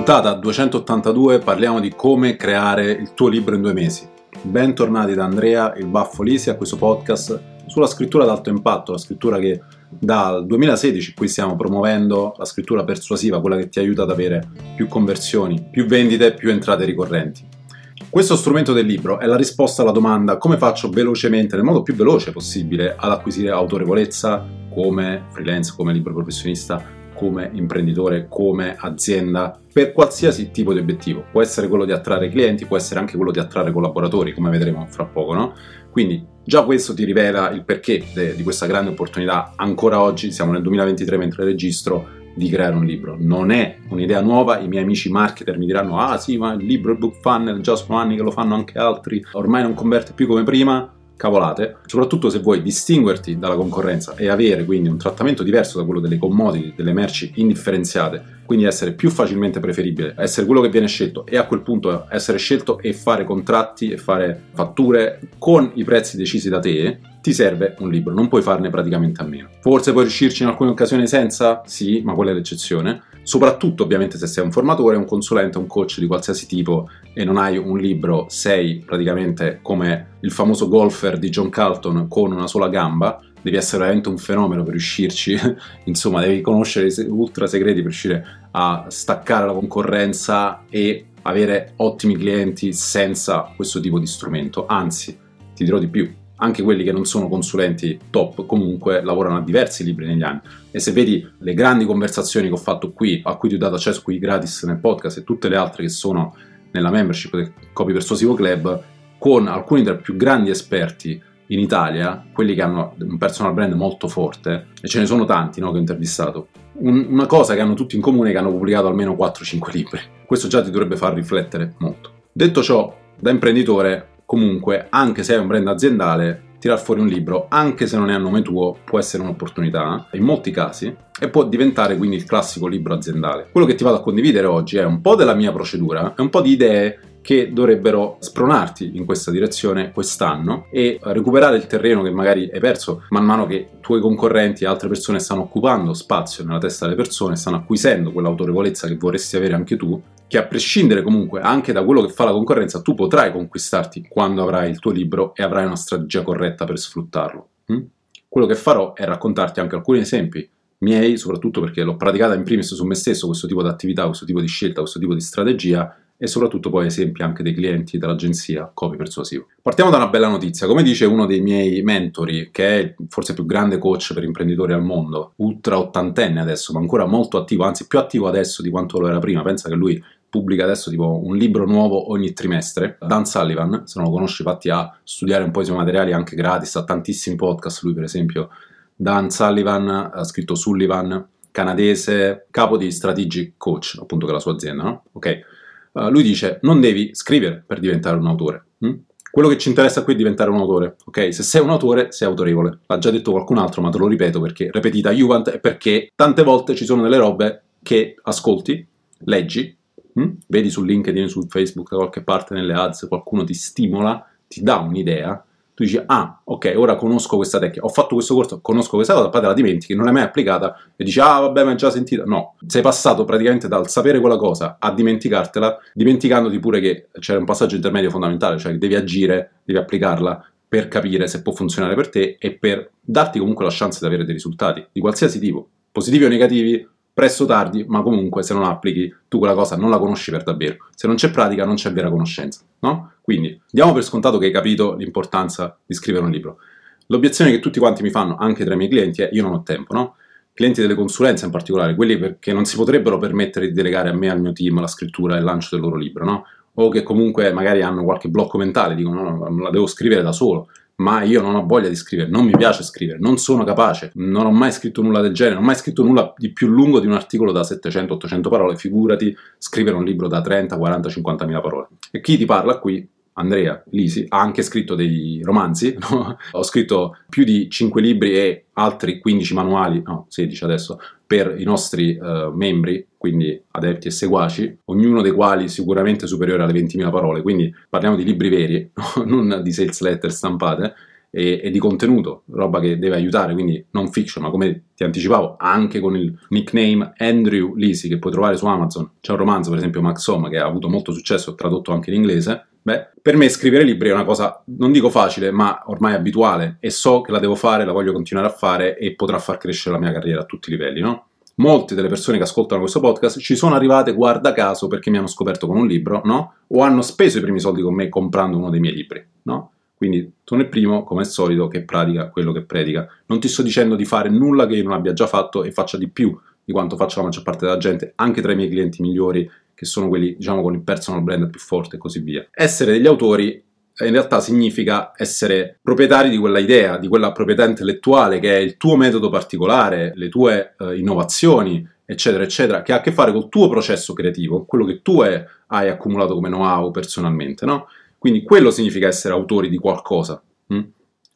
Puntata 282 parliamo di come creare il tuo libro in due mesi. Bentornati da Andrea, il Baffo Lisi, a questo podcast sulla scrittura ad alto impatto, la scrittura che dal 2016 qui stiamo promuovendo la scrittura persuasiva, quella che ti aiuta ad avere più conversioni, più vendite, più entrate ricorrenti. Questo strumento del libro è la risposta alla domanda come faccio velocemente, nel modo più veloce possibile, ad acquisire autorevolezza come freelance, come libro professionista, come imprenditore, come azienda, per qualsiasi tipo di obiettivo. Può essere quello di attrarre clienti, può essere anche quello di attrarre collaboratori, come vedremo fra poco, no? Quindi già questo ti rivela il perché de- di questa grande opportunità. Ancora oggi, siamo nel 2023 mentre registro, di creare un libro. Non è un'idea nuova, i miei amici marketer mi diranno ah sì ma il libro, il book funnel, già sono anni che lo fanno anche altri, ormai non converte più come prima cavolate, soprattutto se vuoi distinguerti dalla concorrenza e avere quindi un trattamento diverso da quello delle commodity, delle merci indifferenziate, quindi essere più facilmente preferibile, essere quello che viene scelto e a quel punto essere scelto e fare contratti e fare fatture con i prezzi decisi da te, ti serve un libro, non puoi farne praticamente a meno. Forse puoi riuscirci in alcune occasioni senza? Sì, ma quella è l'eccezione. Soprattutto ovviamente se sei un formatore, un consulente, un coach di qualsiasi tipo e non hai un libro, sei praticamente come il famoso golfer di John Carlton con una sola gamba, devi essere veramente un fenomeno per riuscirci, insomma devi conoscere i ultra segreti per riuscire a staccare la concorrenza e avere ottimi clienti senza questo tipo di strumento. Anzi, ti dirò di più, anche quelli che non sono consulenti top comunque lavorano a diversi libri negli anni e se vedi le grandi conversazioni che ho fatto qui, a cui ti ho dato accesso qui gratis nel podcast e tutte le altre che sono nella membership del Copy Persuasivo Club, con alcuni tra i più grandi esperti in Italia, quelli che hanno un personal brand molto forte, e ce ne sono tanti no, che ho intervistato, un, una cosa che hanno tutti in comune è che hanno pubblicato almeno 4-5 libri. Questo già ti dovrebbe far riflettere molto. Detto ciò, da imprenditore comunque, anche se hai un brand aziendale, tirar fuori un libro, anche se non è a nome tuo, può essere un'opportunità, in molti casi, e può diventare quindi il classico libro aziendale. Quello che ti vado a condividere oggi è un po' della mia procedura, è un po' di idee che dovrebbero spronarti in questa direzione quest'anno e recuperare il terreno che magari hai perso man mano che i tuoi concorrenti e altre persone stanno occupando spazio nella testa delle persone, stanno acquisendo quell'autorevolezza che vorresti avere anche tu, che a prescindere comunque anche da quello che fa la concorrenza, tu potrai conquistarti quando avrai il tuo libro e avrai una strategia corretta per sfruttarlo. Mm? Quello che farò è raccontarti anche alcuni esempi miei, soprattutto perché l'ho praticata in primis su me stesso, questo tipo di attività, questo tipo di scelta, questo tipo di strategia, e soprattutto poi esempi anche dei clienti dell'agenzia Copy Persuasivo. Partiamo da una bella notizia, come dice uno dei miei mentori, che è forse il più grande coach per imprenditori al mondo, ultra ottantenne adesso, ma ancora molto attivo, anzi più attivo adesso di quanto lo era prima, pensa che lui pubblica adesso tipo un libro nuovo ogni trimestre, Dan Sullivan, se non lo conosci fatti a studiare un po' i suoi materiali anche gratis, ha tantissimi podcast, lui per esempio, Dan Sullivan, ha scritto Sullivan, canadese, capo di Strategic Coach, appunto che è la sua azienda, no? Ok Uh, lui dice non devi scrivere per diventare un autore. Hm? Quello che ci interessa qui è diventare un autore, ok? Se sei un autore, sei autorevole. L'ha già detto qualcun altro, ma te lo ripeto perché repetita Juvent è perché tante volte ci sono delle robe che ascolti, leggi, hm? vedi su LinkedIn, su Facebook, da qualche parte nelle ads, qualcuno ti stimola, ti dà un'idea, tu dici, ah, ok, ora conosco questa tecnica, ho fatto questo corso, conosco questa cosa, poi te la dimentichi, non l'hai mai applicata e dici, ah, vabbè, ma hai già sentita. No, sei passato praticamente dal sapere quella cosa a dimenticartela, dimenticandoti pure che c'è un passaggio intermedio fondamentale, cioè che devi agire, devi applicarla per capire se può funzionare per te e per darti comunque la chance di avere dei risultati, di qualsiasi tipo, positivi o negativi, presto o tardi, ma comunque se non applichi tu quella cosa non la conosci per davvero. Se non c'è pratica non c'è vera conoscenza, no? Quindi diamo per scontato che hai capito l'importanza di scrivere un libro. L'obiezione che tutti quanti mi fanno, anche tra i miei clienti, è io non ho tempo, no? Clienti delle consulenze in particolare, quelli che non si potrebbero permettere di delegare a me al mio team la scrittura e il lancio del loro libro, no? O che comunque magari hanno qualche blocco mentale, dicono no, no, la devo scrivere da solo ma io non ho voglia di scrivere, non mi piace scrivere, non sono capace, non ho mai scritto nulla del genere, non ho mai scritto nulla di più lungo di un articolo da 700-800 parole, figurati scrivere un libro da 30, 40, 50 mila parole. E chi ti parla qui Andrea Lisi, ha anche scritto dei romanzi, no? ho scritto più di 5 libri e altri 15 manuali, no 16 adesso, per i nostri uh, membri, quindi adepti e seguaci, ognuno dei quali sicuramente superiore alle 20.000 parole, quindi parliamo di libri veri, no? non di sales letter stampate, e, e, di contenuto, roba che deve aiutare, quindi non fiction, ma come ti anticipavo, anche con il nickname Andrew Lisi che puoi trovare su Amazon. C'è un romanzo, per esempio, Max Home, che ha avuto molto successo, tradotto anche in inglese. Beh, per me scrivere libri è una cosa, non dico facile, ma ormai abituale e so che la devo fare, la voglio continuare a fare e potrà far crescere la mia carriera a tutti i livelli, no? molte delle persone che ascoltano questo podcast ci sono arrivate guarda caso perché mi hanno scoperto con un libro, no? O hanno speso i primi soldi con me comprando uno dei miei libri, no? Quindi sono il primo, come al solito, che pratica quello che predica. Non ti sto dicendo di fare nulla che io non abbia già fatto e faccia di più di quanto faccia la maggior parte della gente, anche tra i miei clienti migliori, che sono quelli, diciamo, con il personal brand più forte e così via. Essere degli autori in realtà significa essere proprietari di quella idea, di quella proprietà intellettuale che è il tuo metodo particolare, le tue eh, innovazioni, eccetera, eccetera, che ha a che fare col tuo processo creativo, quello che tu è, hai accumulato come know-how personalmente, no? Quindi quello significa essere autori di qualcosa, hm?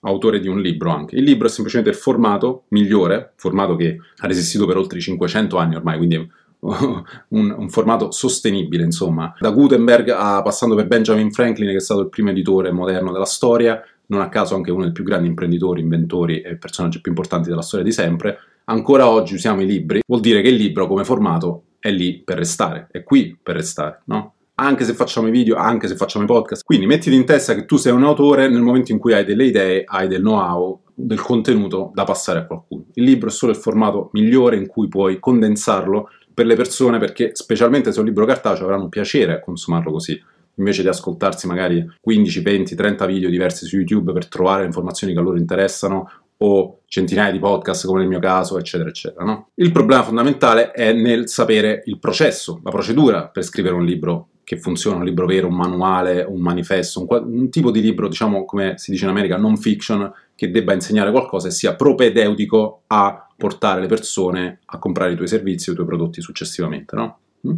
autore di un libro anche. Il libro è semplicemente il formato migliore, formato che ha resistito per oltre 500 anni ormai, quindi un, un, formato sostenibile, insomma. Da Gutenberg a, passando per Benjamin Franklin, che è stato il primo editore moderno della storia, non a caso anche uno dei più grandi imprenditori, inventori e personaggi più importanti della storia di sempre. Ancora oggi usiamo i libri, vuol dire che il libro come formato è lì per restare, è qui per restare, no? anche se facciamo i video, anche se facciamo i podcast. Quindi mettiti in testa che tu sei un autore nel momento in cui hai delle idee, hai del know-how, del contenuto da passare a qualcuno. Il libro è solo il formato migliore in cui puoi condensarlo per le persone perché specialmente se è un libro cartaceo avranno piacere a consumarlo così invece di ascoltarsi magari 15, 20, 30 video diversi su YouTube per trovare le informazioni che a loro interessano o centinaia di podcast come nel mio caso, eccetera, eccetera. No? Il problema fondamentale è nel sapere il processo, la procedura per scrivere un libro che funziona, un libro vero, un manuale, un manifesto, un, un, tipo di libro, diciamo come si dice in America, non fiction, che debba insegnare qualcosa e sia propedeutico a portare le persone a comprare i tuoi servizi o i tuoi prodotti successivamente, no? Mm?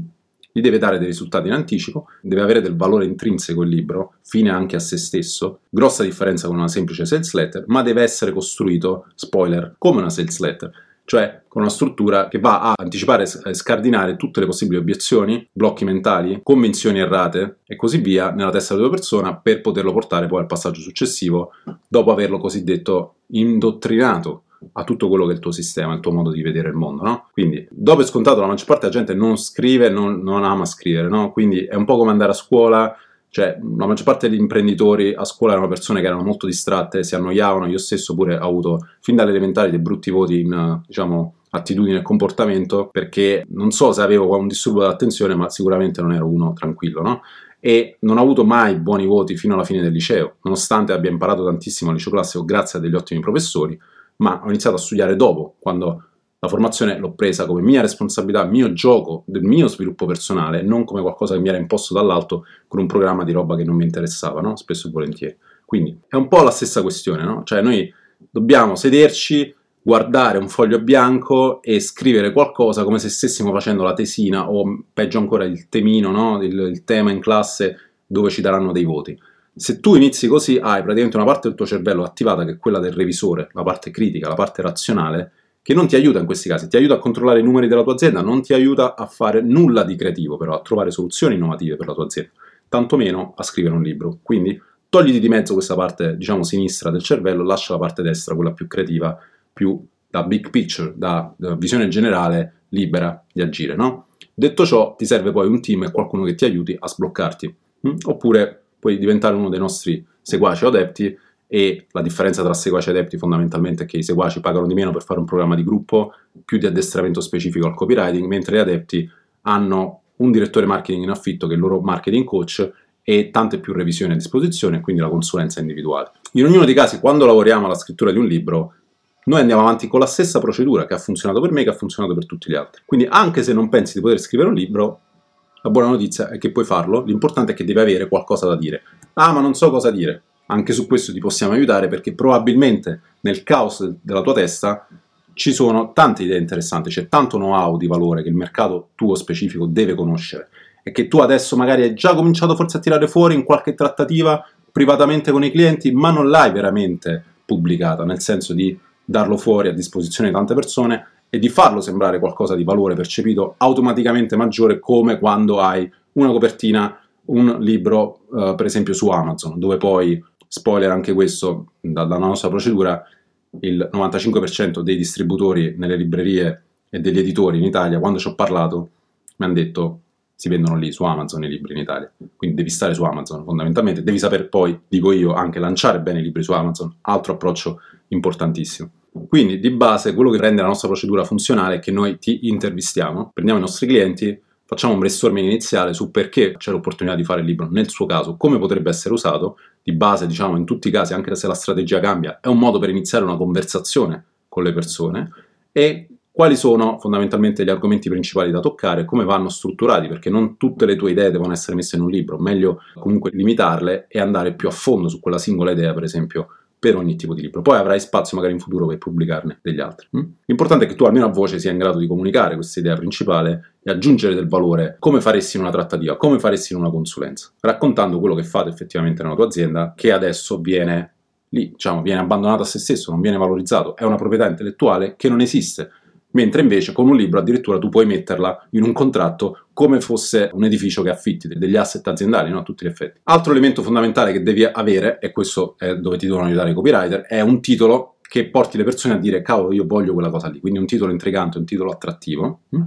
Gli deve dare dei risultati in anticipo, deve avere del valore intrinseco il libro, fine anche a se stesso, grossa differenza con una semplice sales letter, ma deve essere costruito, spoiler, come una sales letter cioè con una struttura che va a anticipare e scardinare tutte le possibili obiezioni, blocchi mentali, convinzioni errate e così via nella testa della tua persona per poterlo portare poi al passaggio successivo dopo averlo cosiddetto indottrinato a tutto quello che è il tuo sistema, il tuo modo di vedere il mondo, no? Quindi, dopo è scontato, la maggior parte della gente non scrive, non, non ama scrivere, no? Quindi è un po' come andare a scuola cioè, la maggior parte degli imprenditori a scuola erano persone che erano molto distratte, si annoiavano. Io stesso pure ho avuto fin dalle elementari dei brutti voti in, diciamo, attitudine e comportamento, perché non so se avevo un disturbo dell'attenzione, ma sicuramente non ero uno tranquillo, no? E non ho avuto mai buoni voti fino alla fine del liceo, nonostante abbia imparato tantissimo al liceo classico grazie a degli ottimi professori, ma ho iniziato a studiare dopo, quando la formazione l'ho presa come mia responsabilità, mio gioco, del mio sviluppo personale, non come qualcosa che mi era imposto dall'alto con un programma di roba che non mi interessava, no? Spesso e volentieri. Quindi è un po' la stessa questione, no? Cioè noi dobbiamo sederci, guardare un foglio bianco e scrivere qualcosa come se stessimo facendo la tesina o peggio ancora il temino, no? il, il tema in classe dove ci daranno dei voti. Se tu inizi così hai praticamente una parte del tuo cervello attivata che è quella del revisore, la parte critica, la parte razionale, che non ti aiuta in questi casi, ti aiuta a controllare i numeri della tua azienda, non ti aiuta a fare nulla di creativo, però a trovare soluzioni innovative per la tua azienda, tantomeno a scrivere un libro. Quindi togliti di mezzo questa parte, diciamo, sinistra del cervello, lascia la parte destra, quella più creativa, più da big picture, da, da visione generale libera di agire, no? Detto ciò, ti serve poi un team e qualcuno che ti aiuti a sbloccarti. Hm? Oppure puoi diventare uno dei nostri seguaci o adepti e la differenza tra seguaci e adepti fondamentalmente è che i seguaci pagano di meno per fare un programma di gruppo, più di addestramento specifico al copywriting, mentre gli adepti hanno un direttore marketing in affitto che è il loro marketing coach e tante più revisioni a disposizione, quindi la consulenza individuale. In ognuno dei casi, quando lavoriamo alla scrittura di un libro, noi andiamo avanti con la stessa procedura che ha funzionato per me e che ha funzionato per tutti gli altri. Quindi anche se non pensi di poter scrivere un libro, la buona notizia è che puoi farlo, l'importante è che devi avere qualcosa da dire. Ah, ma non so cosa dire anche su questo ti possiamo aiutare perché probabilmente nel caos della tua testa ci sono tante idee interessanti, c'è tanto know-how di valore che il mercato tuo specifico deve conoscere e che tu adesso magari hai già cominciato forse a tirare fuori in qualche trattativa privatamente con i clienti, ma non l'hai veramente pubblicata, nel senso di darlo fuori a disposizione di tante persone e di farlo sembrare qualcosa di valore percepito automaticamente maggiore come quando hai una copertina, un libro, uh, per esempio su Amazon, dove poi spoiler anche questo, dalla nostra procedura, il 95% dei distributori nelle librerie e degli editori in Italia, quando ci ho parlato, mi hanno detto si vendono lì su Amazon i libri in Italia. Quindi devi stare su Amazon fondamentalmente, devi saper poi, dico io, anche lanciare bene i libri su Amazon, altro approccio importantissimo. Quindi di base quello che rende la nostra procedura funzionale è che noi ti intervistiamo, prendiamo i nostri clienti, facciamo un brainstorming iniziale su perché c'è l'opportunità di fare il libro nel suo caso, come potrebbe essere usato, di base diciamo in tutti i casi, anche se la strategia cambia, è un modo per iniziare una conversazione con le persone e quali sono fondamentalmente gli argomenti principali da toccare, come vanno strutturati, perché non tutte le tue idee devono essere messe in un libro, meglio comunque limitarle e andare più a fondo su quella singola idea, per esempio, per ogni tipo di libro. Poi avrai spazio magari in futuro per pubblicarne degli altri. Mm? L'importante è che tu almeno a voce sia in grado di comunicare questa idea principale e aggiungere del valore come faresti in una trattativa, come faresti in una consulenza, raccontando quello che fate effettivamente nella tua azienda che adesso viene lì, diciamo, viene abbandonato a se stesso, non viene valorizzato, è una proprietà intellettuale che non esiste mentre invece con un libro addirittura tu puoi metterla in un contratto come fosse un edificio che affitti, degli asset aziendali, no? a tutti gli effetti. Altro elemento fondamentale che devi avere, e questo è dove ti devono aiutare i copywriter, è un titolo che porti le persone a dire cavolo io voglio quella cosa lì, quindi un titolo intrigante, un titolo attrattivo, hm?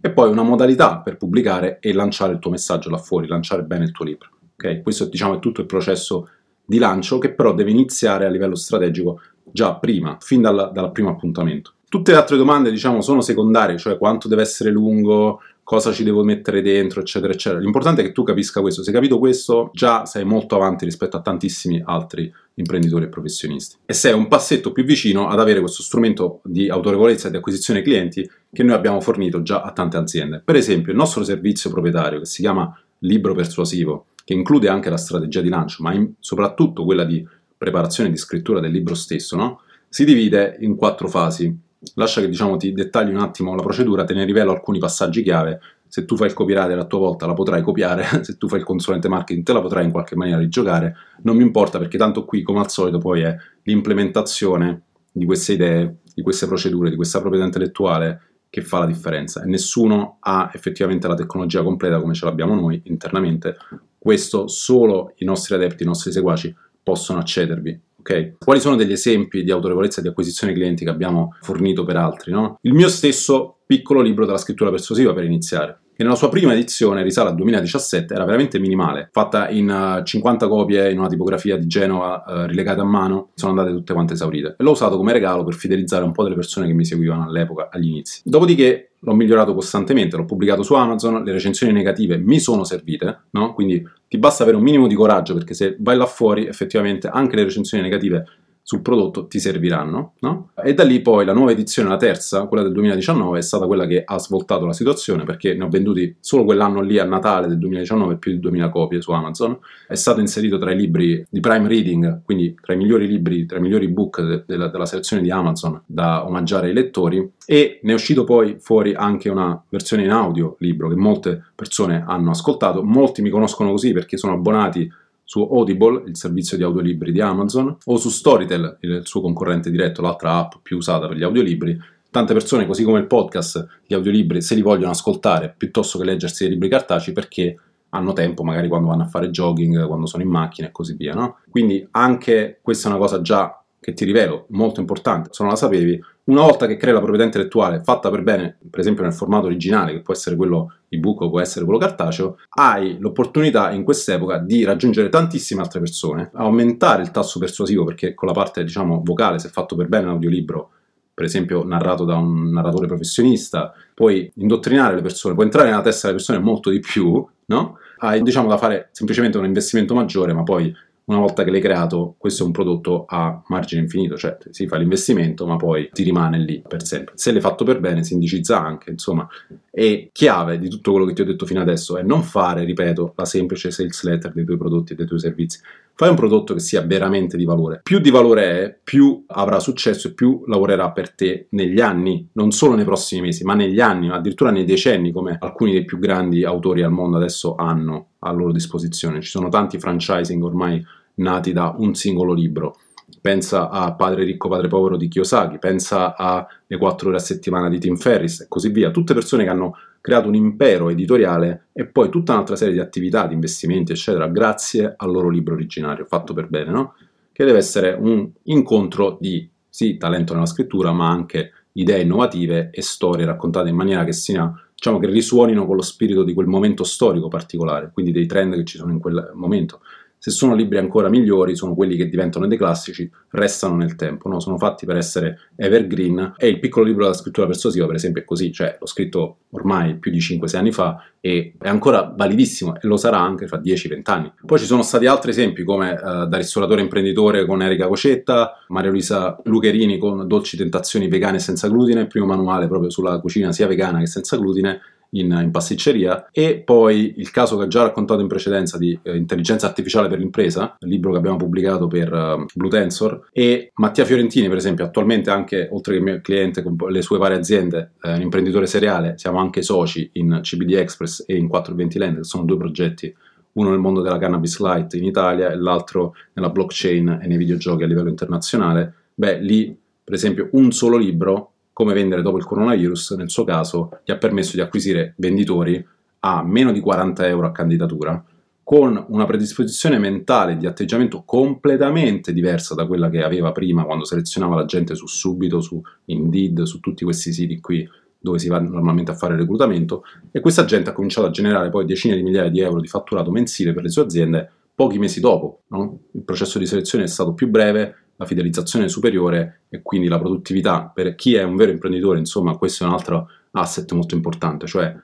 e poi una modalità per pubblicare e lanciare il tuo messaggio là fuori, lanciare bene il tuo libro. Okay? Questo diciamo è tutto il processo di lancio che però deve iniziare a livello strategico già prima, fin dal, dal primo appuntamento. Tutte le altre domande, diciamo, sono secondarie, cioè quanto deve essere lungo, cosa ci devo mettere dentro, eccetera, eccetera. L'importante è che tu capisca questo. Se hai capito questo, già sei molto avanti rispetto a tantissimi altri imprenditori e professionisti. E sei un passetto più vicino ad avere questo strumento di autorevolezza e di acquisizione clienti che noi abbiamo fornito già a tante aziende. Per esempio, il nostro servizio proprietario, che si chiama Libro Persuasivo, che include anche la strategia di lancio, ma in, soprattutto quella di preparazione e di scrittura del libro stesso, no? si divide in quattro fasi lascia che diciamo, ti dettagli un attimo la procedura, te ne rivelo alcuni passaggi chiave. Se tu fai il copywriter a tua volta la potrai copiare, se tu fai il consulente marketing te la potrai in qualche maniera rigiocare, non mi importa perché tanto qui come al solito poi è l'implementazione di queste idee, di queste procedure, di questa proprietà intellettuale che fa la differenza. E nessuno ha effettivamente la tecnologia completa come ce l'abbiamo noi internamente, questo solo i nostri adepti, i nostri seguaci possono accedervi Okay? Quali sono degli esempi di autorevolezza e di acquisizione clienti che abbiamo fornito per altri? No? Il mio stesso piccolo libro della scrittura persuasiva per iniziare che nella sua prima edizione, risale al 2017, era veramente minimale, fatta in uh, eh, 50 copie in una tipografia di Genova uh, rilegate a mano, sono andate tutte quante esaurite. E l'ho usato come regalo per fidelizzare un po' delle persone che mi seguivano all'epoca, agli inizi. Dopodiché l'ho migliorato costantemente, l'ho pubblicato su Amazon, le recensioni negative mi sono servite, no? Quindi ti basta avere un minimo di coraggio perché se vai là fuori effettivamente anche le recensioni negative sul prodotto ti serviranno, no? E da lì poi la nuova edizione, la terza, quella del 2019, è stata quella che ha svoltato la situazione perché ne ho venduti solo quell'anno lì a Natale del 2019 più di 2000 copie su Amazon. È stato inserito tra i libri di Prime Reading, quindi tra i migliori libri, tra i migliori book de- de- della selezione di Amazon da omaggiare ai lettori e ne è uscito poi fuori anche una versione in audio libro che molte persone hanno ascoltato, molti mi conoscono così perché sono abbonati su Audible, il servizio di audiolibri di Amazon, o su Storytel, il suo concorrente diretto, l'altra app più usata per gli audiolibri. Tante persone, così come il podcast, gli audiolibri se li vogliono ascoltare piuttosto che leggersi dei libri cartacei perché hanno tempo magari quando vanno a fare jogging, quando sono in macchina e così via, no? Quindi anche questa è una cosa già che ti rivelo, molto importante, se non la sapevi, una volta che crei la proprietà intellettuale fatta per bene, per esempio nel formato originale, che può essere quello ebook o può essere quello cartaceo, hai l'opportunità in quest'epoca di raggiungere tantissime altre persone, aumentare il tasso persuasivo, perché con la parte, diciamo, vocale, se fatto per bene un audiolibro, per esempio narrato da un narratore professionista, puoi indottrinare le persone, puoi entrare nella testa delle persone molto di più, no? Hai, diciamo, da fare semplicemente un investimento maggiore, ma poi una volta che l'hai creato, questo è un prodotto a margine infinito, cioè si fa l'investimento ma poi ti rimane lì per sempre. Se l'hai fatto per bene si indicizza anche, insomma, e chiave di tutto quello che ti ho detto fino adesso è non fare, ripeto, la semplice sales letter dei tuoi prodotti e dei tuoi servizi. Fai un prodotto che sia veramente di valore. Più di valore è, più avrà successo e più lavorerà per te negli anni, non solo nei prossimi mesi, ma negli anni, addirittura nei decenni, come alcuni dei più grandi autori al mondo adesso hanno a loro disposizione. Ci sono tanti franchising ormai nati da un singolo libro. Pensa a Padre ricco, padre povero di Kiyosaki, pensa alle 4 ore a settimana di Tim Ferris e così via. Tutte persone che hanno creato un impero editoriale e poi tutta un'altra serie di attività, di investimenti, eccetera, grazie al loro libro originario, fatto per bene, no? che deve essere un incontro di sì, talento nella scrittura, ma anche idee innovative e storie raccontate in maniera che sia diciamo che risuonino con lo spirito di quel momento storico particolare, quindi dei trend che ci sono in quel momento. Se sono libri ancora migliori, sono quelli che diventano dei classici, restano nel tempo, no? sono fatti per essere evergreen. E il piccolo libro della scrittura persuasiva, per esempio, è così, cioè l'ho scritto ormai più di 5-6 anni fa e è ancora validissimo e lo sarà anche fra 10-20 anni. Poi ci sono stati altri esempi come uh, da ristoratore imprenditore con Erika Cocetta, Maria Luisa Lucherini con Dolci Tentazioni vegane senza glutine, il primo manuale proprio sulla cucina sia vegana che senza glutine, in, in, pasticceria. E poi il caso che ho già raccontato in precedenza di eh, intelligenza artificiale per l'impresa, il libro che abbiamo pubblicato per uh, Blue Tensor e Mattia Fiorentini per esempio attualmente anche oltre che mio cliente con le sue varie aziende, eh, un imprenditore seriale, siamo anche soci in CBD Express e in 420 Land che sono due progetti uno nel mondo della cannabis light in Italia e l'altro nella blockchain e nei videogiochi a livello internazionale, beh lì per esempio un solo libro come vendere dopo il coronavirus, nel suo caso gli ha permesso di acquisire venditori a meno di 40 euro a candidatura, con una predisposizione mentale di atteggiamento completamente diversa da quella che aveva prima quando selezionava la gente su Subito, su Indeed, su tutti questi siti qui dove si va normalmente a fare reclutamento e questa gente ha cominciato a generare poi decine di migliaia di euro di fatturato mensile per le sue aziende pochi mesi dopo. No? Il processo di selezione è stato più breve, la fidelizzazione superiore e quindi la produttività per chi è un vero imprenditore, insomma, questo è un altro asset molto importante, cioè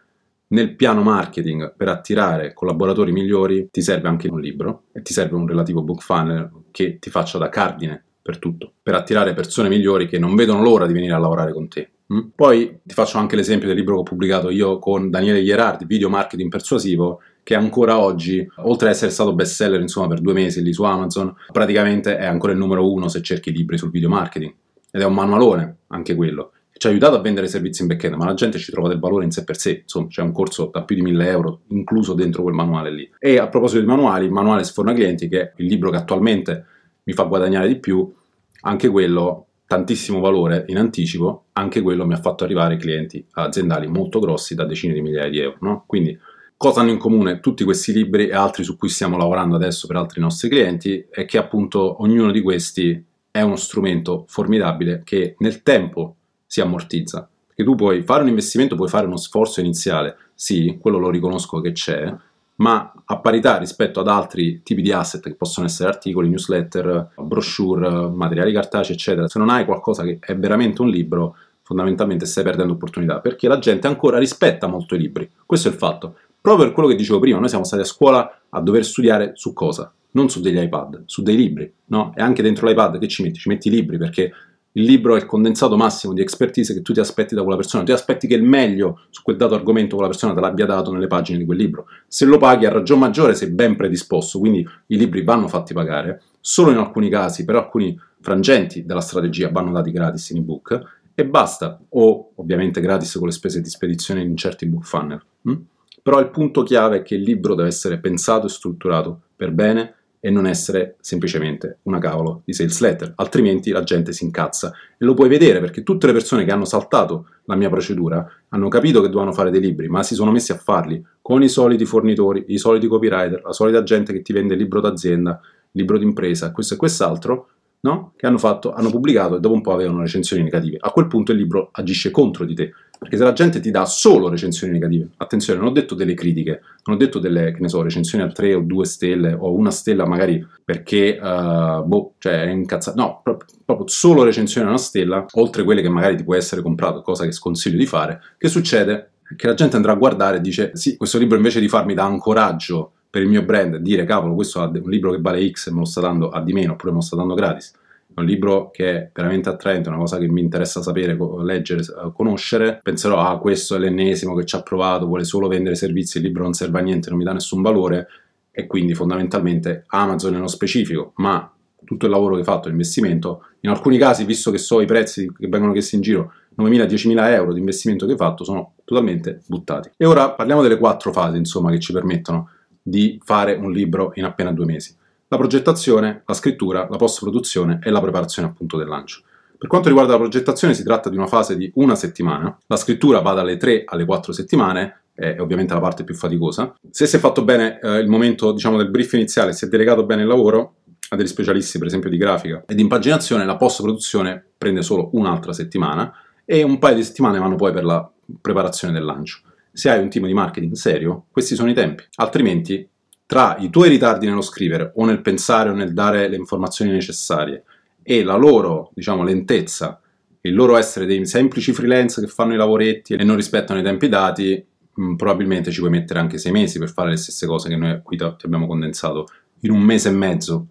nel piano marketing per attirare collaboratori migliori ti serve anche un libro e ti serve un relativo book funnel che ti faccia da cardine per tutto, per attirare persone migliori che non vedono l'ora di venire a lavorare con te. Mm? Poi ti faccio anche l'esempio del libro che ho pubblicato io con Daniele Ierardi, Video Marketing Persuasivo, che ancora oggi, oltre ad essere stato bestseller insomma per due mesi lì su Amazon, praticamente è ancora il numero uno se cerchi libri sul video marketing. Ed è un manualone, anche quello. Ci ha aiutato a vendere servizi in backend, ma la gente ci trova del valore in sé per sé. Insomma, c'è un corso da più di 1000 euro incluso dentro quel manuale lì. E a proposito di manuali, il manuale Sforna Clienti, che è il libro che attualmente mi fa guadagnare di più, anche quello tantissimo valore in anticipo, anche quello mi ha fatto arrivare clienti aziendali molto grossi da decine di migliaia di euro. No? Quindi Cosa hanno in comune tutti questi libri e altri su cui stiamo lavorando adesso per altri nostri clienti è che appunto ognuno di questi è uno strumento formidabile che nel tempo si ammortizza. Perché tu puoi fare un investimento, puoi fare uno sforzo iniziale, sì, quello lo riconosco che c'è, ma a parità rispetto ad altri tipi di asset che possono essere articoli, newsletter, brochure, materiali cartacei, eccetera, se non hai qualcosa che è veramente un libro, fondamentalmente stai perdendo opportunità, perché la gente ancora rispetta molto i libri. Questo è il fatto. Proprio per quello che dicevo prima, noi siamo stati a scuola a dover studiare su cosa? Non su degli iPad, su dei libri, no? E anche dentro l'iPad che ci metti? Ci metti i libri perché il libro è il condensato massimo di expertise che tu ti aspetti da quella persona, ti aspetti che il meglio su quel dato argomento quella persona te l'abbia dato nelle pagine di quel libro. Se lo paghi a ragion maggiore sei ben predisposto, quindi i libri vanno fatti pagare, solo in alcuni casi, per alcuni frangenti della strategia vanno dati gratis in ebook e basta, o ovviamente gratis con le spese di spedizione in certi book funnel. Hm? Però il punto chiave è che il libro deve essere pensato e strutturato per bene e non essere semplicemente una cavolo di sales letter, altrimenti la gente si incazza. E lo puoi vedere perché tutte le persone che hanno saltato la mia procedura hanno capito che dovevano fare dei libri, ma si sono messi a farli con i soliti fornitori, i soliti copywriter, la solita gente che ti vende libro d'azienda, libro d'impresa, questo e quest'altro, no? che hanno, fatto, hanno pubblicato e dopo un po' avevano recensioni negative. A quel punto il libro agisce contro di te, perché se la gente ti dà solo recensioni negative, attenzione, non ho detto delle critiche, non ho detto delle, che ne so, recensioni a 3 o 2 stelle o una stella magari perché, uh, boh, cioè è incazzato, no, proprio, proprio solo recensioni a una stella, oltre quelle che magari ti può essere comprato, cosa che sconsiglio di fare, che succede? Che la gente andrà a guardare e dice, sì, questo libro invece di farmi da ancoraggio per il mio brand dire cavolo questo è un libro che vale X e me lo sta dando a di meno oppure me lo sta dando gratis è un libro che è veramente attraente, una cosa che mi interessa sapere, leggere, conoscere, penserò, ah, questo è l'ennesimo che ci ha provato, vuole solo vendere servizi, il libro non serve a niente, non mi dà nessun valore, e quindi fondamentalmente Amazon nello specifico, ma tutto il lavoro che hai fatto, l'investimento, in alcuni casi, visto che so i prezzi che vengono chiesti in giro, 9.000-10.000 euro di investimento che hai fatto, sono totalmente buttati. E ora parliamo delle quattro fasi, insomma, che ci permettono di fare un libro in appena due mesi. La progettazione, la scrittura, la post-produzione e la preparazione appunto del lancio. Per quanto riguarda la progettazione si tratta di una fase di una settimana, la scrittura va dalle 3 alle 4 settimane, è ovviamente la parte più faticosa. Se si è fatto bene eh, il momento diciamo, del brief iniziale, si è delegato bene il lavoro, a degli specialisti per esempio di grafica e di impaginazione, la post-produzione prende solo un'altra settimana e un paio di settimane vanno poi per la preparazione del lancio. Se hai un team di marketing serio, questi sono i tempi, altrimenti tra i tuoi ritardi nello scrivere o nel pensare o nel dare le informazioni necessarie e la loro, diciamo, lentezza, il loro essere dei semplici freelance che fanno i lavoretti e non rispettano i tempi dati, mh, mm, probabilmente ci puoi mettere anche sei mesi per fare le stesse cose che noi qui ti abbiamo condensato in un mese e mezzo.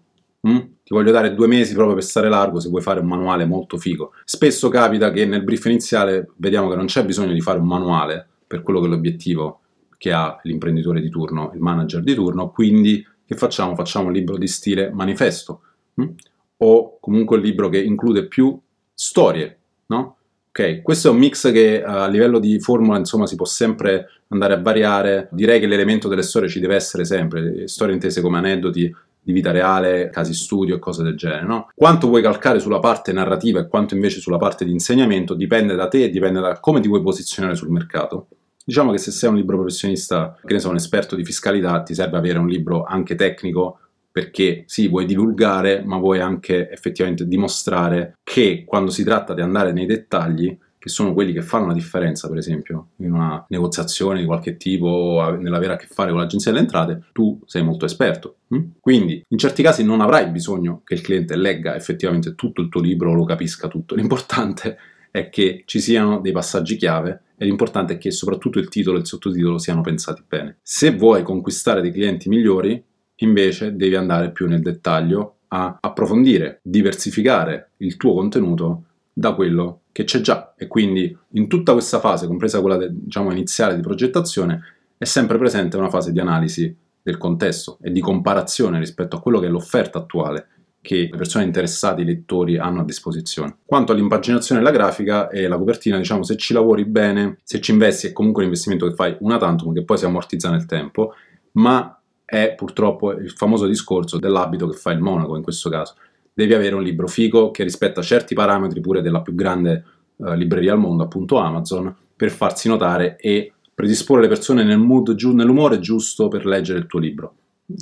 Mm? Ti voglio dare due mesi proprio per stare largo se vuoi fare un manuale molto figo. Spesso capita che nel brief iniziale vediamo che non c'è bisogno di fare un manuale per quello che è l'obiettivo che ha l'imprenditore di turno, il manager di turno, quindi che facciamo? Facciamo un libro di stile manifesto mm? o comunque un libro che include più storie, no? Ok, questo è un mix che uh, a livello di formula insomma si può sempre andare a variare. Direi che l'elemento delle storie ci deve essere sempre, storie intese come aneddoti di vita reale, casi studio e cose del genere. No? Quanto vuoi calcare sulla parte narrativa e quanto invece sulla parte di insegnamento dipende da te e dipende da come ti vuoi posizionare sul mercato. Diciamo che se sei un libro professionista, che ne so, un esperto di fiscalità, ti serve avere un libro anche tecnico perché sì, vuoi divulgare, ma vuoi anche effettivamente dimostrare che quando si tratta di andare nei dettagli, che sono quelli che fanno la differenza, per esempio, in una negoziazione di qualche tipo nell'avere a che fare con l'agenzia delle entrate, tu sei molto esperto. Hm? Quindi, in certi casi non avrai bisogno che il cliente legga effettivamente tutto il tuo libro o lo capisca tutto. L'importante è che ci siano dei passaggi chiave e l'importante è che soprattutto il titolo e il sottotitolo siano pensati bene. Se vuoi conquistare dei clienti migliori, invece devi andare più nel dettaglio a approfondire, diversificare il tuo contenuto da quello che c'è già e quindi in tutta questa fase, compresa quella diciamo, iniziale di progettazione, è sempre presente una fase di analisi del contesto e di comparazione rispetto a quello che è l'offerta attuale che le persone interessate, i lettori hanno a disposizione. Quanto all'impaginazione della grafica e la copertina, diciamo, se ci lavori bene, se ci investi, è comunque un investimento che fai una tantum, che poi si ammortizza nel tempo, ma è purtroppo il famoso discorso dell'abito che fa il monaco in questo caso. Devi avere un libro figo che rispetta certi parametri pure della più grande eh, libreria al mondo, appunto Amazon, per farsi notare e predisporre le persone nel mood, giu- nell'umore giusto per leggere il tuo libro.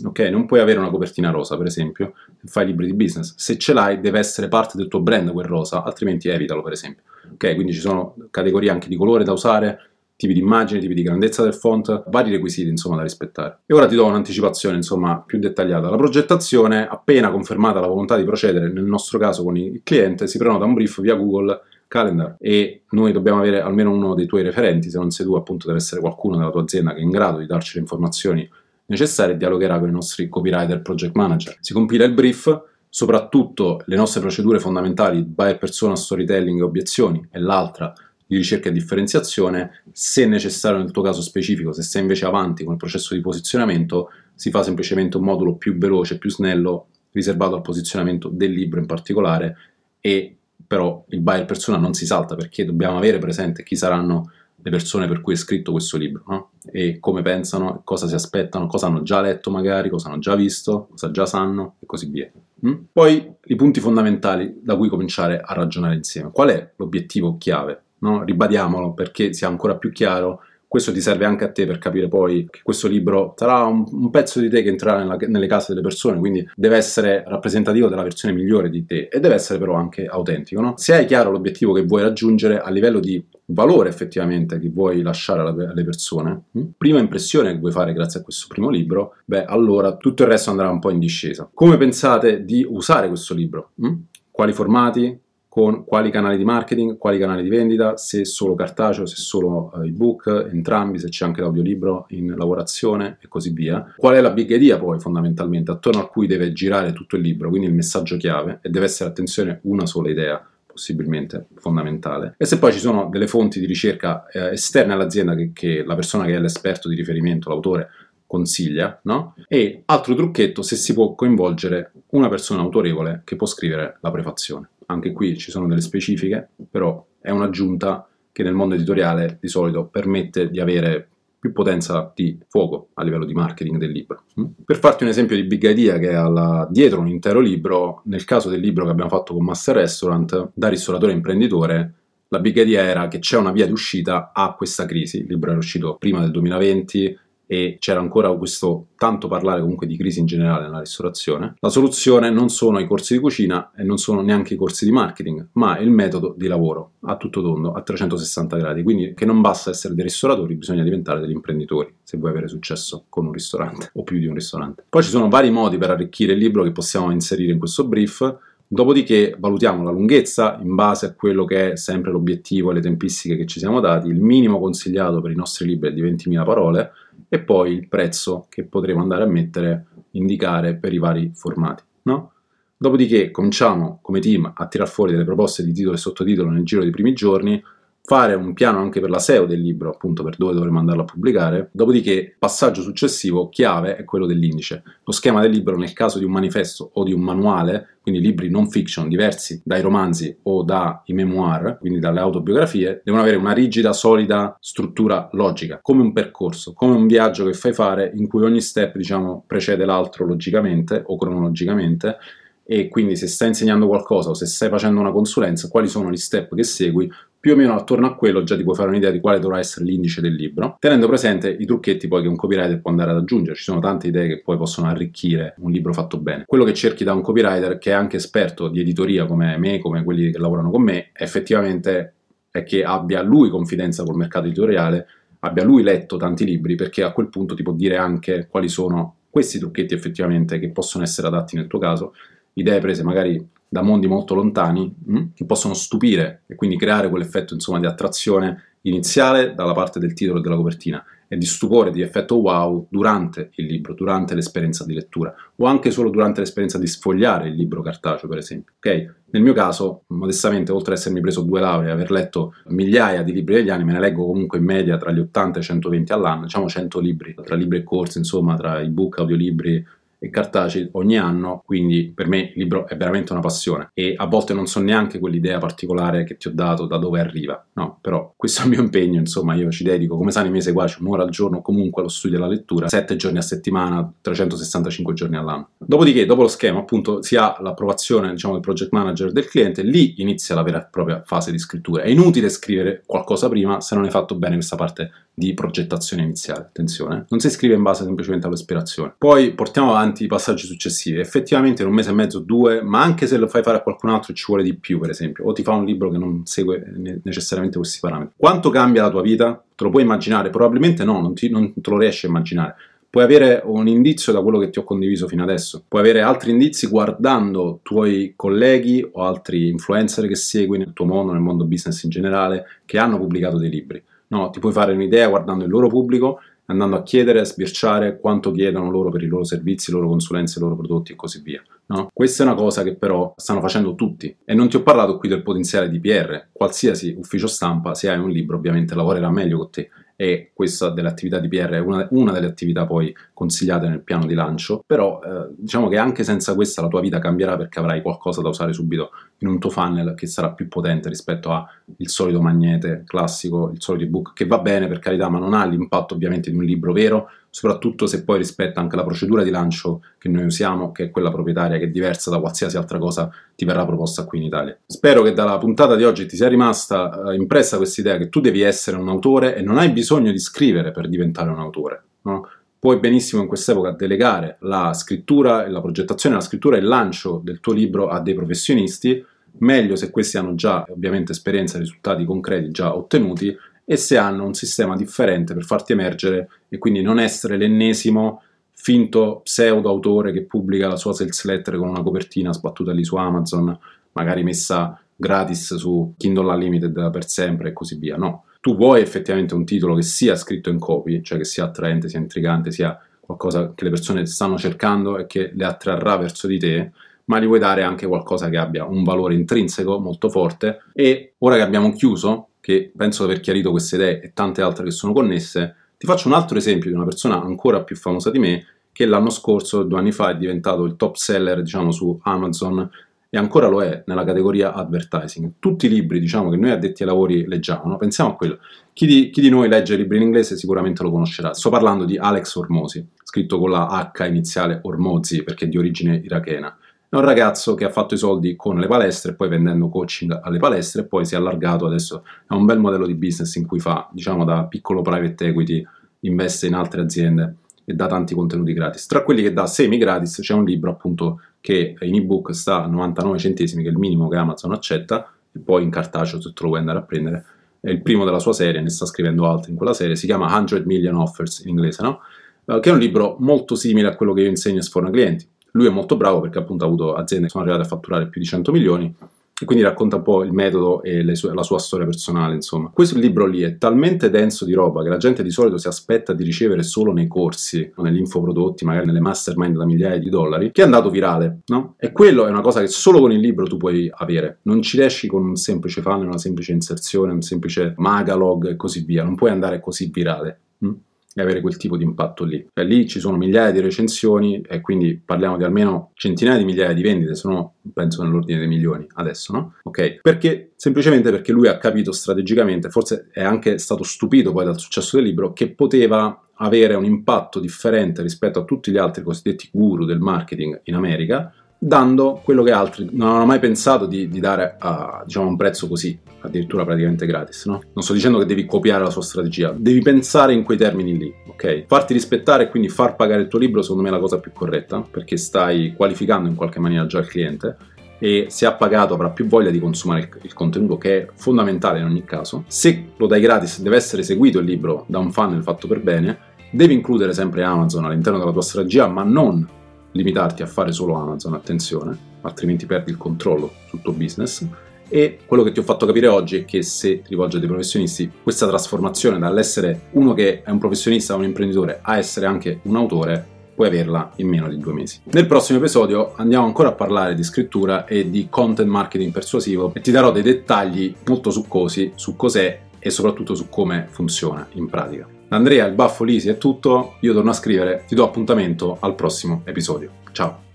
Ok, non puoi avere una copertina rosa, per esempio, se fai libri di business. Se ce l'hai, deve essere parte del tuo brand quel rosa, altrimenti evitalo, per esempio. Ok, quindi ci sono categorie anche di colore da usare, tipi di immagine, tipi di grandezza del font, vari requisiti insomma da rispettare. E ora ti do un'anticipazione insomma più dettagliata. La progettazione, appena confermata la volontà di procedere, nel nostro caso con il cliente, si prenota un brief via Google Calendar e noi dobbiamo avere almeno uno dei tuoi referenti, se non sei tu appunto deve essere qualcuno della tua azienda che è in grado di darci le informazioni necessarie e dialogherà con i nostri copywriter project manager. Si compila il brief, soprattutto le nostre procedure fondamentali, buyer persona, storytelling e obiezioni e l'altra di ricerca e differenziazione, se necessario nel tuo caso specifico, se sei invece avanti con il processo di posizionamento, si fa semplicemente un modulo più veloce, più snello, riservato al posizionamento del libro in particolare e però il buyer persona non si salta perché dobbiamo avere presente chi saranno le persone per cui è scritto questo libro no? e come pensano, cosa si aspettano, cosa hanno già letto magari, cosa hanno già visto, cosa già sanno e così via. Mm? Poi i punti fondamentali da cui cominciare a ragionare insieme. Qual è l'obiettivo chiave? no? ribadiamolo perché sia ancora più chiaro. Questo ti serve anche a te per capire poi che questo libro sarà un, un pezzo di te che entrerà nella, nelle case delle persone, quindi deve essere rappresentativo della versione migliore di te e deve essere però anche autentico. No? Se hai chiaro l'obiettivo che vuoi raggiungere a livello di valore effettivamente che vuoi lasciare alle persone, hm? prima impressione che vuoi fare grazie a questo primo libro, beh allora tutto il resto andrà un po' in discesa. Come pensate di usare questo libro? Hm? Quali formati? Con quali canali di marketing, quali canali di vendita, se solo cartaceo, se solo uh, ebook, entrambi, se c'è anche l'audiolibro in lavorazione e così via. Qual è la big idea poi fondamentalmente attorno a cui deve girare tutto il libro, quindi il messaggio chiave e deve essere attenzione una sola idea possibilmente fondamentale. E se poi ci sono delle fonti di ricerca eh, esterne all'azienda che, che la persona che è l'esperto di riferimento, l'autore, consiglia, no? E altro trucchetto, se si può coinvolgere una persona autorevole che può scrivere la prefazione anche qui ci sono delle specifiche, però è un'aggiunta che nel mondo editoriale di solito permette di avere più potenza di fuoco a livello di marketing del libro. Mm? Per farti un esempio di big idea che alla, dietro un intero libro, nel caso del libro che abbiamo fatto con Master Restaurant, da ristoratore imprenditore, la big idea era che c'è una via di uscita a questa crisi. Il libro era uscito prima del 2020 e c'era ancora questo tanto parlare comunque di crisi in generale nella ristorazione, la soluzione non sono i corsi di cucina e non sono neanche i corsi di marketing, ma il metodo di lavoro a tutto tondo, a 360 gradi. Quindi che non basta essere dei ristoratori, bisogna diventare degli imprenditori se vuoi avere successo con un ristorante o più di un ristorante. Poi ci sono vari modi per arricchire il libro che possiamo inserire in questo brief. Dopodiché valutiamo la lunghezza in base a quello che è sempre l'obiettivo e le tempistiche che ci siamo dati. Il minimo consigliato per i nostri libri è di 20.000 parole e poi il prezzo che potremo andare a mettere, indicare per i vari formati. No? Dopodiché cominciamo come team a tirar fuori delle proposte di titolo e sottotitolo nel giro dei primi giorni, fare un piano anche per la SEO del libro, appunto per dove dovremo andarlo a pubblicare. Dopodiché, passaggio successivo chiave è quello dell'indice. Lo schema del libro nel caso di un manifesto o di un manuale, quindi libri non fiction diversi dai romanzi o dai memoir, quindi dalle autobiografie, devono avere una rigida, solida struttura logica, come un percorso, come un viaggio che fai fare in cui ogni step, diciamo, precede l'altro logicamente o cronologicamente e quindi se stai insegnando qualcosa o se stai facendo una consulenza, quali sono gli step che segui, più o meno attorno a quello già ti puoi fare un'idea di quale dovrà essere l'indice del libro, tenendo presente i trucchetti poi che un copywriter può andare ad aggiungere. Ci sono tante idee che poi possono arricchire un libro fatto bene. Quello che cerchi da un copywriter che è anche esperto di editoria come me, come quelli che lavorano con me, effettivamente è che abbia lui confidenza col mercato editoriale, abbia lui letto tanti libri, perché a quel punto ti può dire anche quali sono questi trucchetti effettivamente che possono essere adatti nel tuo caso idee prese magari da mondi molto lontani mm, che possono stupire e quindi creare quell'effetto insomma, di attrazione iniziale dalla parte del titolo e della copertina e di stupore, di effetto wow durante il libro, durante l'esperienza di lettura o anche solo durante l'esperienza di sfogliare il libro cartaceo per esempio. Ok? Nel mio caso, modestamente, oltre ad essermi preso due lauree e aver letto migliaia di libri degli anni, me ne leggo comunque in media tra gli 80 e i 120 all'anno, diciamo 100 libri, tra libri e corsi, insomma, tra ebook, audiolibri, e cartacei ogni anno, quindi per me il libro è veramente una passione e a volte non so neanche quell'idea particolare che ti ho dato da dove arriva, no, però questo è il mio impegno, insomma io ci dedico come sani mese quasi un'ora al giorno comunque allo studio e alla lettura, 7 giorni a settimana, 365 giorni all'anno. Dopodiché, dopo lo schema, appunto, si ha l'approvazione, diciamo, del project manager del cliente, lì inizia la vera e propria fase di scrittura. È inutile scrivere qualcosa prima se non hai fatto bene questa parte di progettazione iniziale, attenzione, non si scrive in base semplicemente all'ispirazione. Poi portiamo avanti i passaggi successivi, effettivamente in un mese e mezzo, due, ma anche se lo fai fare a qualcun altro ci vuole di più, per esempio, o ti fa un libro che non segue necessariamente questi parametri. Quanto cambia la tua vita? Te lo puoi immaginare? Probabilmente no, non, ti, non te lo riesci a immaginare. Puoi avere un indizio da quello che ti ho condiviso fino adesso, puoi avere altri indizi guardando tuoi colleghi o altri influencer che segui nel tuo mondo, nel mondo business in generale, che hanno pubblicato dei libri. No, ti puoi fare un'idea guardando il loro pubblico, andando a chiedere, a sbirciare quanto chiedono loro per i loro servizi, le loro consulenze, i loro prodotti e così via. No? Questa è una cosa che però stanno facendo tutti. E non ti ho parlato qui del potenziale di PR. Qualsiasi ufficio stampa, se hai un libro, ovviamente lavorerà meglio con te e questa dell'attività di PR è una, una, delle attività poi consigliate nel piano di lancio, però eh, diciamo che anche senza questa la tua vita cambierà perché avrai qualcosa da usare subito in un tuo funnel che sarà più potente rispetto al solito magnete classico, il solito ebook, che va bene per carità, ma non ha l'impatto ovviamente di un libro vero, soprattutto se poi rispetta anche la procedura di lancio che noi usiamo, che è quella proprietaria, che è diversa da qualsiasi altra cosa ti verrà proposta qui in Italia. Spero che dalla puntata di oggi ti sia rimasta eh, impressa questa idea che tu devi essere un autore e non hai bisogno di scrivere per diventare un autore. No? Puoi benissimo in quest'epoca delegare la scrittura, la progettazione, la scrittura e il lancio del tuo libro a dei professionisti, meglio se questi hanno già ovviamente esperienza e risultati concreti già ottenuti se hanno un sistema differente per farti emergere e quindi non essere l'ennesimo finto pseudo autore che pubblica la sua sales letter con una copertina sbattuta lì su Amazon, magari messa gratis su Kindle Unlimited per sempre e così via. No, tu vuoi effettivamente un titolo che sia scritto in copy, cioè che sia attraente, sia intrigante, sia qualcosa che le persone stanno cercando e che le attrarrà verso di te, ma gli vuoi dare anche qualcosa che abbia un valore intrinseco molto forte. E ora che abbiamo chiuso, che penso di aver chiarito queste idee e tante altre che sono connesse, ti faccio un altro esempio di una persona ancora più famosa di me che l'anno scorso, due anni fa, è diventato il top seller diciamo, su Amazon e ancora lo è nella categoria advertising. Tutti i libri diciamo, che noi addetti ai lavori leggiamo, no? pensiamo a quello. Chi di, chi di, noi legge libri in inglese sicuramente lo conoscerà. Sto parlando di Alex Ormosi, scritto con la H iniziale Ormozi perché è di origine irachena. È un ragazzo che ha fatto i soldi con le palestre, poi vendendo coaching alle palestre, e poi si è allargato adesso. È un bel modello di business in cui fa, diciamo, da piccolo private equity investe in altre aziende e dà tanti contenuti gratis. Tra quelli che dà semi gratis c'è un libro appunto che in ebook sta a 99 centesimi, che è il minimo che Amazon accetta, e poi in cartaceo se te lo vuoi andare a prendere. È il primo della sua serie, ne sta scrivendo altri in quella serie, si chiama 100 Million Offers in inglese, no? Uh, che è un libro molto simile a quello che io insegno a Sforna Clienti. Lui è molto bravo perché appunto ha avuto aziende che sono arrivate a fatturare più di 100 milioni e quindi racconta un po' il metodo e sue, la sua storia personale, insomma. Questo libro lì è talmente denso di roba che la gente di solito si aspetta di ricevere solo nei corsi, negli infoprodotti, magari nelle mastermind da migliaia di dollari, che è andato virale, no? E quello è una cosa che solo con il libro tu puoi avere. Non ci riesci con un semplice funnel, una semplice inserzione, un semplice magalog e così via. Non puoi andare così virale. Hm? E avere quel tipo di impatto lì. Cioè, lì ci sono migliaia di recensioni e quindi parliamo di almeno centinaia di migliaia di vendite, sono penso nell'ordine dei milioni adesso, no? Ok? Perché? Semplicemente perché lui ha capito strategicamente, forse è anche stato stupito poi dal successo del libro, che poteva avere un impatto differente rispetto a tutti gli altri cosiddetti guru del marketing in America dando quello che altri non hanno mai pensato di, di dare a diciamo, un prezzo così, addirittura praticamente gratis. No? Non sto dicendo che devi copiare la sua strategia, devi pensare in quei termini lì, ok? Farti rispettare e quindi far pagare il tuo libro, secondo me è la cosa più corretta, perché stai qualificando in qualche maniera già il cliente e se ha pagato avrà più voglia di consumare il, il, contenuto che è fondamentale in ogni caso. Se lo dai gratis deve essere seguito il libro da un funnel fatto per bene, devi includere sempre Amazon all'interno della tua strategia, ma non limitarti a fare solo Amazon, attenzione, altrimenti perdi il controllo sul tuo business. E quello che ti ho fatto capire oggi è che se ti rivolgi a dei professionisti, questa trasformazione dall'essere uno che è un professionista, un imprenditore, a essere anche un autore, puoi averla in meno di due mesi. Nel prossimo episodio andiamo ancora a parlare di scrittura e di content marketing persuasivo e ti darò dei dettagli molto succosi su cos'è e soprattutto su come funziona in pratica. Andrea, il baffo Lisi è tutto, io torno a scrivere, ti do appuntamento al prossimo episodio. Ciao!